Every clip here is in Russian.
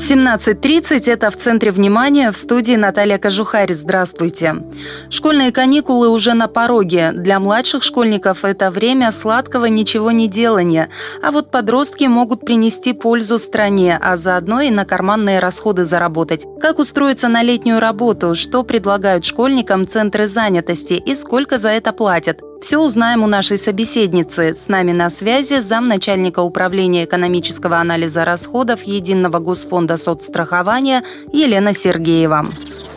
17.30 – это в центре внимания в студии Наталья Кожухарь. Здравствуйте. Школьные каникулы уже на пороге. Для младших школьников это время сладкого ничего не делания. А вот подростки могут принести пользу стране, а заодно и на карманные расходы заработать. Как устроиться на летнюю работу, что предлагают школьникам центры занятости и сколько за это платят. Все узнаем у нашей собеседницы. С нами на связи замначальника управления экономического анализа расходов Единого госфонда соцстрахования Елена Сергеева.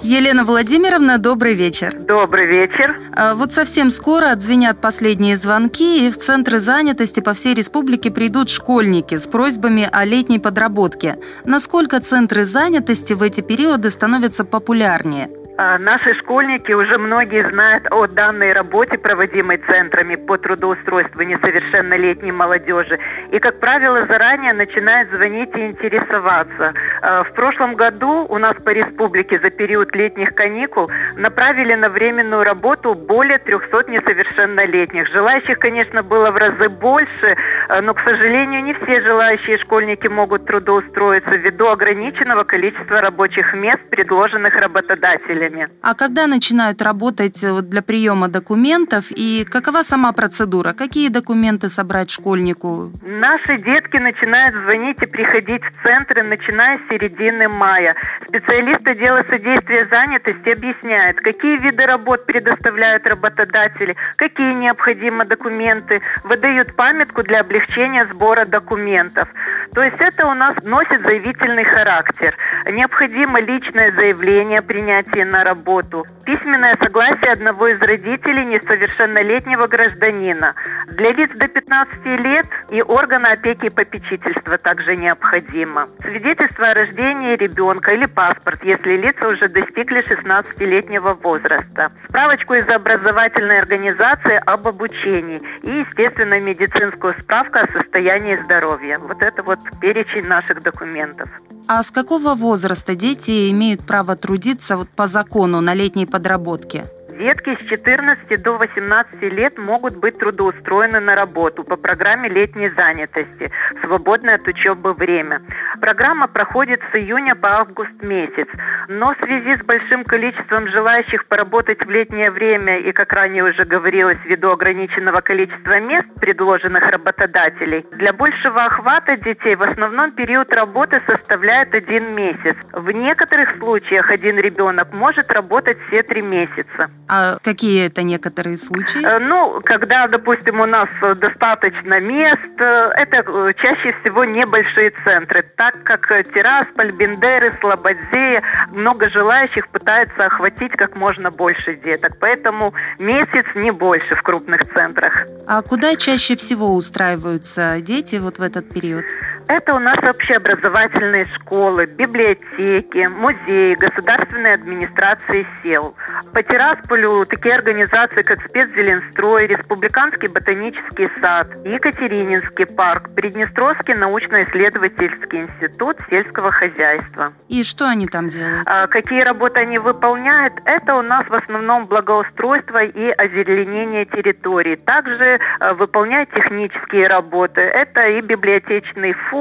Елена Владимировна, добрый вечер. Добрый вечер. А, вот совсем скоро отзвенят последние звонки, и в центры занятости по всей республике придут школьники с просьбами о летней подработке. Насколько центры занятости в эти периоды становятся популярнее? А, наши школьники уже многие знают о данной работе, проводимой центрами по трудоустройству несовершеннолетней молодежи. И, как правило, заранее начинают звонить и интересоваться. А, в прошлом году у нас по республике за период летних каникул направили на временную работу более 300 несовершеннолетних. Желающих, конечно, было в разы больше, но, к сожалению, не все желающие школьники могут трудоустроиться ввиду ограниченного количества рабочих мест, предложенных работодателями. А когда начинают работать э, для приема документов и какова сама процедура? Какие документы собрать школьнику? Наши детки начинают звонить и приходить в центры, начиная с середины мая. Специалисты отдела содействия занятости объясняют, какие виды работ предоставляют работодатели, какие необходимы документы, выдают памятку для облегчения сбора документов. То есть это у нас носит заявительный характер. Необходимо личное заявление о принятии на работу, письменное согласие одного из родителей несовершеннолетнего гражданина. Для лиц до 15 лет и органа опеки и попечительства также необходимо. Свидетельство о рождении ребенка или паспорт, если лица уже достигли 16-летнего возраста. Справочку из образовательной организации об обучении и, естественно, медицинскую справку о состоянии здоровья. Вот это вот перечень наших документов. А с какого возраста дети имеют право трудиться вот по закону на летней подработке? Детки с 14 до 18 лет могут быть трудоустроены на работу по программе летней занятости, свободное от учебы время. Программа проходит с июня по август месяц, но в связи с большим количеством желающих поработать в летнее время и, как ранее уже говорилось, ввиду ограниченного количества мест, предложенных работодателей, для большего охвата детей в основном период работы составляет один месяц. В некоторых случаях один ребенок может работать все три месяца. А какие это некоторые случаи? Э, ну, когда, допустим, у нас достаточно мест, э, это э, чаще всего небольшие центры, так как Тирасполь, Бендеры, Слободзея, много желающих пытаются охватить как можно больше деток, поэтому месяц не больше в крупных центрах. А куда чаще всего устраиваются дети вот в этот период? Это у нас общеобразовательные школы, библиотеки, музеи, государственные администрации сел. По Тирасполю такие организации, как Спецзеленстрой, Республиканский ботанический сад, Екатерининский парк, Приднестровский научно-исследовательский институт сельского хозяйства. И что они там делают? А, какие работы они выполняют? Это у нас в основном благоустройство и озеленение территории. Также а, выполняют технические работы. Это и библиотечный фонд,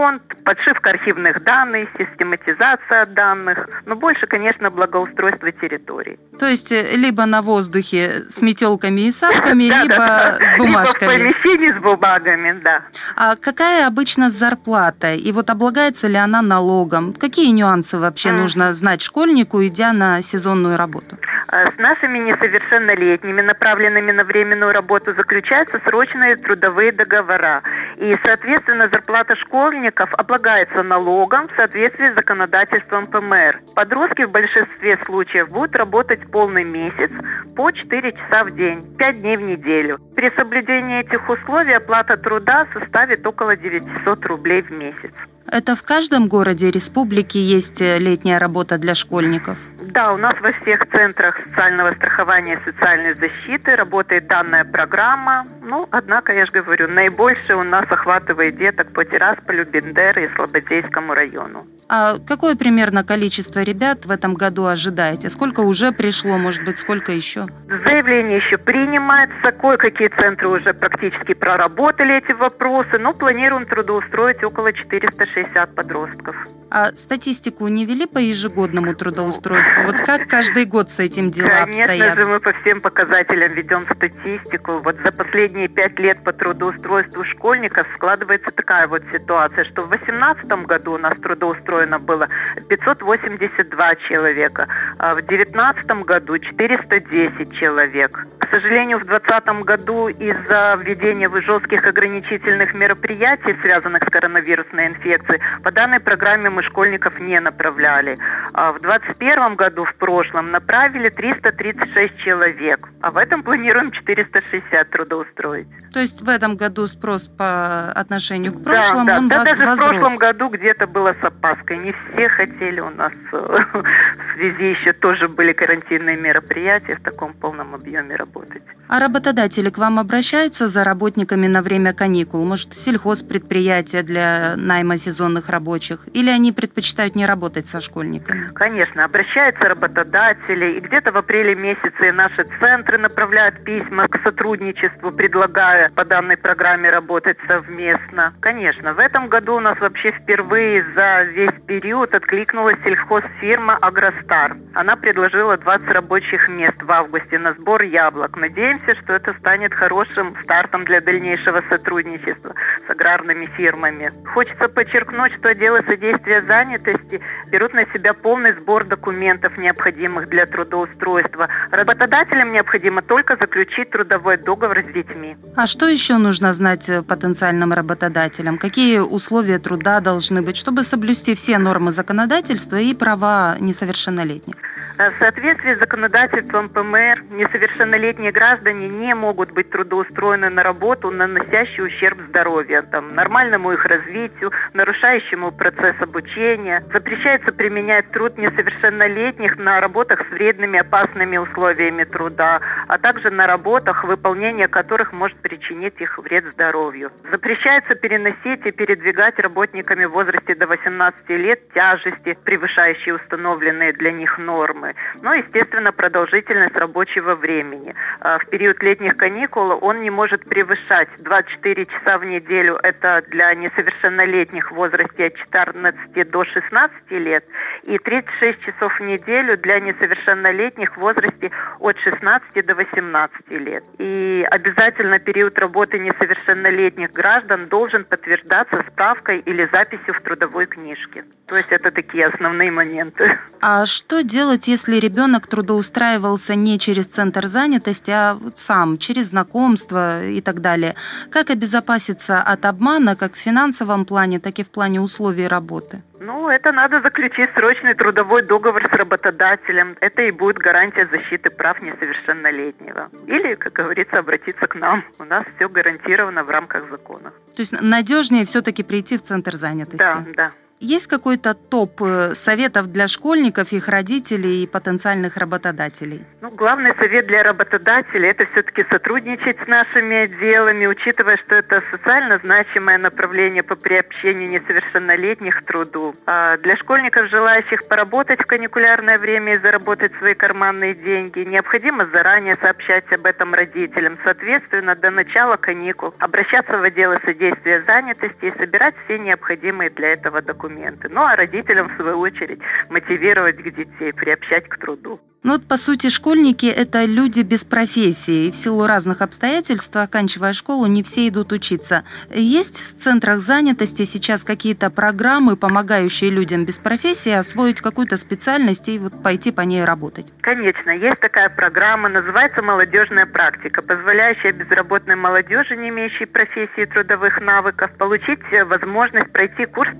подшивка архивных данных, систематизация данных, но больше, конечно, благоустройство территории. То есть э, либо на воздухе с метелками и сапками, либо с бумажками. Либо в помещении с бумагами, да. А какая обычно зарплата? И вот облагается ли она налогом? Какие нюансы вообще нужно знать школьнику, идя на сезонную работу? А с нашими несовершеннолетними, направленными на временную работу, заключаются срочные трудовые договора. И, соответственно, зарплата школьников облагается налогом в соответствии с законодательством ПМР. Подростки в большинстве случаев будут работать полный месяц по 4 часа в день, 5 дней в неделю. При соблюдении этих условий оплата труда составит около 900 рублей в месяц. Это в каждом городе республики есть э, летняя работа для школьников? Да, у нас во всех центрах социального страхования и социальной защиты работает данная программа. Ну, однако, я же говорю, наибольше у нас охватывает деток по Тирасполю, Бендеры и Слободейскому району. А какое примерно количество ребят в этом году ожидаете? Сколько уже пришло, может быть, сколько еще? Заявление еще принимается, кое-какие центры уже практически проработали эти вопросы, но планируем трудоустроить около 460 подростков. А статистику не вели по ежегодному трудоустройству? Вот как каждый год с этим дела Конечно обстоят? же, мы по всем показателям ведем статистику. Вот за последние пять лет по трудоустройству школьников складывается такая вот ситуация, что в 2018 году у нас трудоустроено было 582 человека, а в 2019 году 410 человек. К сожалению, в 2020 году из-за введения жестких ограничительных мероприятий, связанных с коронавирусной инфекцией, по данной программе мы школьников не направляли. А в 2021 году, в прошлом, направили 336 человек, а в этом планируем 460 трудоустроить. То есть в этом году спрос по отношению к прошлому, да, да. он да, даже возрос. в прошлом году где-то было с опаской. Не все хотели у нас э, в связи еще тоже были карантинные мероприятия в таком полном объеме работать. А работодатели к вам обращаются за работниками на время каникул? Может, сельхозпредприятия для найма сезонных рабочих? Или они предпочитают не работать со школьниками? Конечно, обращаются работодатели, и где-то в апреле месяце наши центры направляют письма к сотрудничеству, предлагая по данной программе работать совместно. Конечно, в этом году у нас вообще впервые за весь период откликнулась сельхозфирма «Агростар». Она предложила 20 рабочих мест в августе на сбор яблок. Надеемся, что это станет хорошим стартом для дальнейшего сотрудничества с аграрными фирмами. Хочется подчеркнуть, что отделы содействия занятости берут на себя полный сбор документов, необходимых для трудоустройства. Работодателям необходимо только заключить трудовой договор с детьми. А что еще нужно знать э, потенциальным работодателям? Какие условия труда должны быть, чтобы соблюсти все нормы законодательства и права несовершеннолетних? Э, В соответствии с законодательством ПМР несовершеннолетние граждане не могут быть трудоустроены на работу, наносящую ущерб здоровью, там, нормальному их развитию, нарушающему процесс обучения. Запрещается применять труд несовершеннолетних на работах с вредными опасными условиями труда, а также на работах, выполнение которых может причинить их вред здоровью. Запрещается переносить и передвигать работниками в возрасте до 18 лет тяжести, превышающие установленные для них нормы. Ну, естественно, продолжительность рабочего времени. А В период летних каникул он не может превышать 24 часа в неделю. Это для несовершеннолетних в возрасте от 14 до 16 лет. И 36 часов в неделю для несовершеннолетних в возрасте от 16 до 18 лет. И обязательно период работы несовершеннолетних граждан должен подтверждаться справкой или записью в трудовой книжке. То есть это такие основные моменты. А что делать, если ребенок трудоустраивался не через центр занятости, а сам, через знакомство и так далее? Как обезопаситься от обмана как в финансовом плане, так и в плане условий работы? Ну, это надо заключить срочный трудовой договор с работодателем. Это и будет гарантия защиты прав несовершеннолетнего. Или, как говорится, обратиться к нам. У нас все гарантировано в рамках закона. То есть надежнее все-таки прийти в центр занятости? Да, да. Есть какой-то топ э, советов для школьников, их родителей и потенциальных работодателей? Ну, главный совет для работодателей – это все-таки сотрудничать с нашими отделами, учитывая, что это социально значимое направление по приобщению несовершеннолетних к труду. А для школьников, желающих поработать в каникулярное время и заработать свои карманные деньги, необходимо заранее сообщать об этом родителям, соответственно, до начала каникул, обращаться в отделы содействия занятости и собирать все необходимые для этого документы. Ну, а родителям, в свою очередь, мотивировать к детей, приобщать к труду. Ну вот, по сути, школьники – это люди без профессии. И в силу разных обстоятельств, оканчивая школу, не все идут учиться. Есть в центрах занятости сейчас какие-то программы, помогающие людям без профессии освоить какую-то специальность и вот пойти по ней работать? Конечно, есть такая программа, называется «Молодежная практика», позволяющая безработной молодежи, не имеющей профессии и трудовых навыков, получить э, возможность пройти курс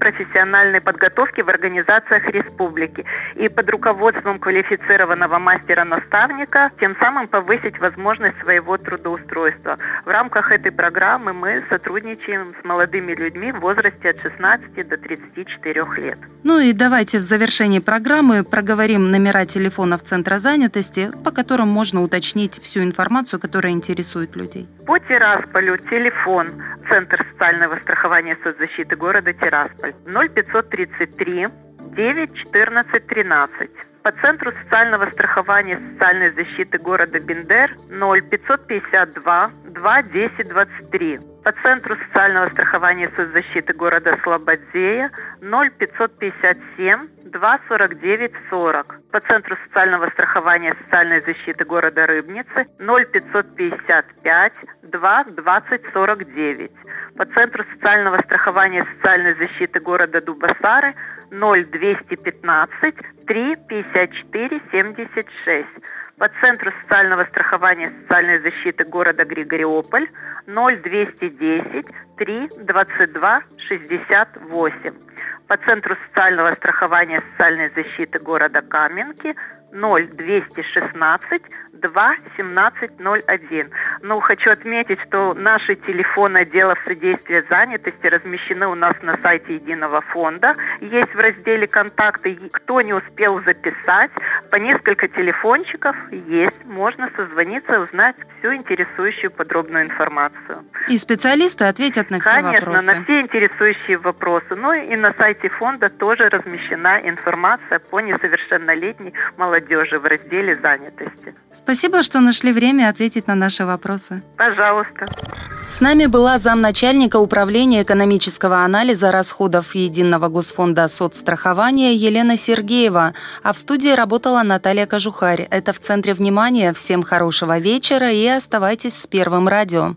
профессиональной подготовки в организациях республики. И под руководством квалифицированного мастера-наставника наставника, тем самым повысить возможность своего трудоустройства. В рамках этой программы мы сотрудничаем с молодыми людьми в возрасте от 16 до 34 лет. Ну и давайте в завершении программы проговорим номера телефонов Центра занятости, по которым можно уточнить всю информацию, которая интересует людей. По Тирасполю телефон Центр социального страхования соцзащиты города Тирасполь 0533 9 14 13. По Центру социального страхования и социальной защиты города Бендер 0552 2 10 23. По Центру социального страхования и соцзащиты города Слободзея 0557 2 49 40. По Центру социального страхования и социальной защиты города Рыбницы 0555 2 20 49. По Центру социального страхования и социальной защиты города Дубасары 0215 3 54 76 по Центру социального страхования и социальной защиты города Григориополь 0210 3 22 68. По Центру социального страхования и социальной защиты города Каменки 0216 2 1701. Ну, хочу отметить, что наши телефоны отделов содействия занятости размещены у нас на сайте Единого фонда. Есть в разделе «Контакты». Кто не успел записать, по несколько телефончиков есть. Можно созвониться узнать всю интересующую подробную информацию. И специалисты ответят на все Конечно, вопросы. на все интересующие вопросы. Ну и на сайте фонда тоже размещена информация по несовершеннолетней молодежи в разделе занятости. Спасибо, что нашли время ответить на наши вопросы. Пожалуйста. С нами была замначальника управления экономического анализа расходов Единого госфонда соцстрахования Елена Сергеева, а в студии работала Наталья Кожухарь. Это в центре внимания. Всем хорошего вечера и оставайтесь с Первым радио.